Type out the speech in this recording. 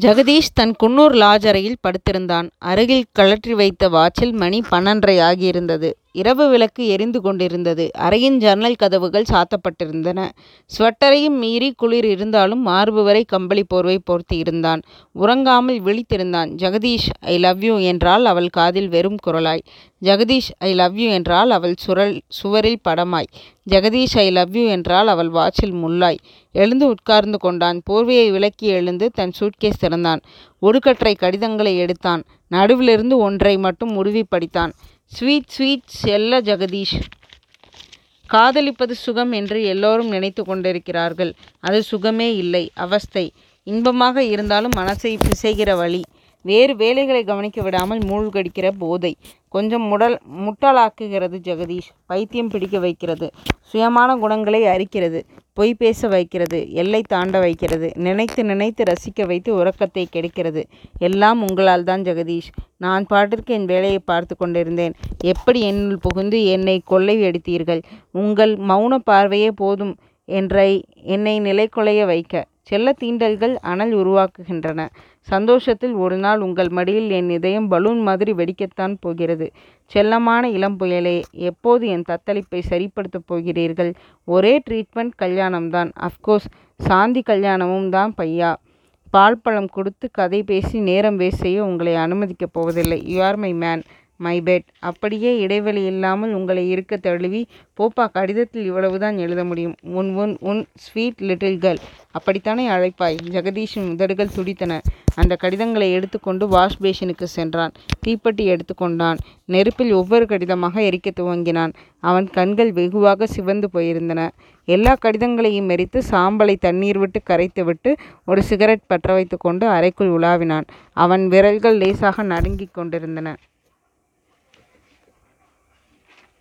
ஜெகதீஷ் தன் Coonoor lodge அறையில் படுத்திருந்தான். அருகில் கழற்றி வைத்த வாச்சில் மணி பன்றரை ஆகியிருந்தது. இரவு விளக்கு எரிந்து கொண்டிருந்தது. அறையின் ஜன்னல் கதவுகள் சாத்தப்பட்டிருந்தன. ஸ்வெட்டரையும் மீறி குளிர் இருந்தாலும் மார்புவரை கம்பளி போர்வை போர்த்தியிருந்தான். உறங்காமல் விழித்திருந்தான். ஜெகதீஷ் ஐ லவ் யூ என்றால் அவள் காதில் வெறும் குரலாய். ஜெகதீஷ் ஐ லவ் யூ என்றால் அவள் சுரல் சுவரில் படமாய். ஜெகதீஷ் ஐ லவ் யூ என்றால் அவள் வாட்சில் முள்ளாய். எழுந்து உட்கார்ந்து கொண்டான். போர்வையை விலக்கி எழுந்து தன் சூட்கேஸ் திறந்தான். ஒடுக்கற்றை கடிதங்களை எடுத்தான். நடுவிலிருந்து ஒன்றை மட்டும் உருவிப் படித்தான். ஸ்வீட் ஸ்வீட் செல்ல ஜெகதீஷ். காதலிப்பது சுகம் என்று எல்லோரும் நினைத்து கொண்டிருக்கிறார்கள். அது சுகமே இல்லை. அவஸ்தை. இன்பமாக இருந்தாலும் மனசை பிசைகிற வழி வேறு வேலைகளை கவனிக்க விடாமல் மூழ்கடிக்கிற போதை. கொஞ்சம் முட்டாளாக்குகிறது ஜெகதீஷ். பைத்தியம் பிடிக்க வைக்கிறது. சுயமான குணங்களை அரிக்கிறது. பொய் பேச வைக்கிறது. எல்லை தாண்ட வைக்கிறது. நினைத்து நினைத்து ரசிக்க வைத்து உறக்கத்தை கெடுக்கிறது. எல்லாம் உங்களால் தான் ஜெகதீஷ். நான் பாட்டிற்கு என் வேலையை பார்த்து கொண்டிருந்தேன். எப்படி என்னுள் புகுந்து என்னை கொள்ளை எடுத்தீர்கள் உங்கள் மௌன பார்வையே போதும் என்றை என்னை நிலைகுலைய வைக்க. செல்ல தீண்டல்கள் அனல் உருவாக்குகின்றன. சந்தோஷத்தில் ஒருநாள் உங்கள் மடியில் என் இதயம் பலூன் மாதிரி வெடிக்கத்தான் போகிறது. செல்லமான இளம் புயலே எப்போது என் தத்தளிப்பை சரிப்படுத்தப் போகிறீர்கள். ஒரே ட்ரீட்மெண்ட் கல்யாணம்தான். அஃப்கோர்ஸ் சாந்தி கல்யாணமும் தான் பையா. பால் பழம் கொடுத்து கதை பேசி நேரம் வேஸ்ட் செய்ய உங்களை அனுமதிக்கப் போவதில்லை. You are my man. My pet. அப்படியே இடைவெளி இல்லாமல் உங்களை இருக்க தழுவி போப்பா கடிதத்தில் இவ்வளவுதான் எழுத முடியும். உன் உன் உன் ஸ்வீட் லிட்டில் கேர்ள். அப்படித்தானே அழைப்பாய்? ஜெகதீஷின் உதடுகள் துடித்தன. அந்த கடிதங்களை எடுத்துக்கொண்டு வாஷ் பேஷனுக்கு சென்றான். தீப்பெட்டி எடுத்துக்கொண்டான் நெருப்பில் ஒவ்வொரு கடிதமாக எரிக்கத் துவங்கினான். அவன் கண்கள் வெகுவாக சிவந்து போயிருந்தன. எல்லா கடிதங்களையும் எரித்து சாம்பலை தண்ணீர் விட்டுக் கரைத்துவிட்டு ஒரு சிகரெட் பற்ற வைத்துக்கொண்டு அறைக்குள் உலாவினான். அவன் விரல்கள் லேசாக நடுங்கிக் கொண்டிருந்தன.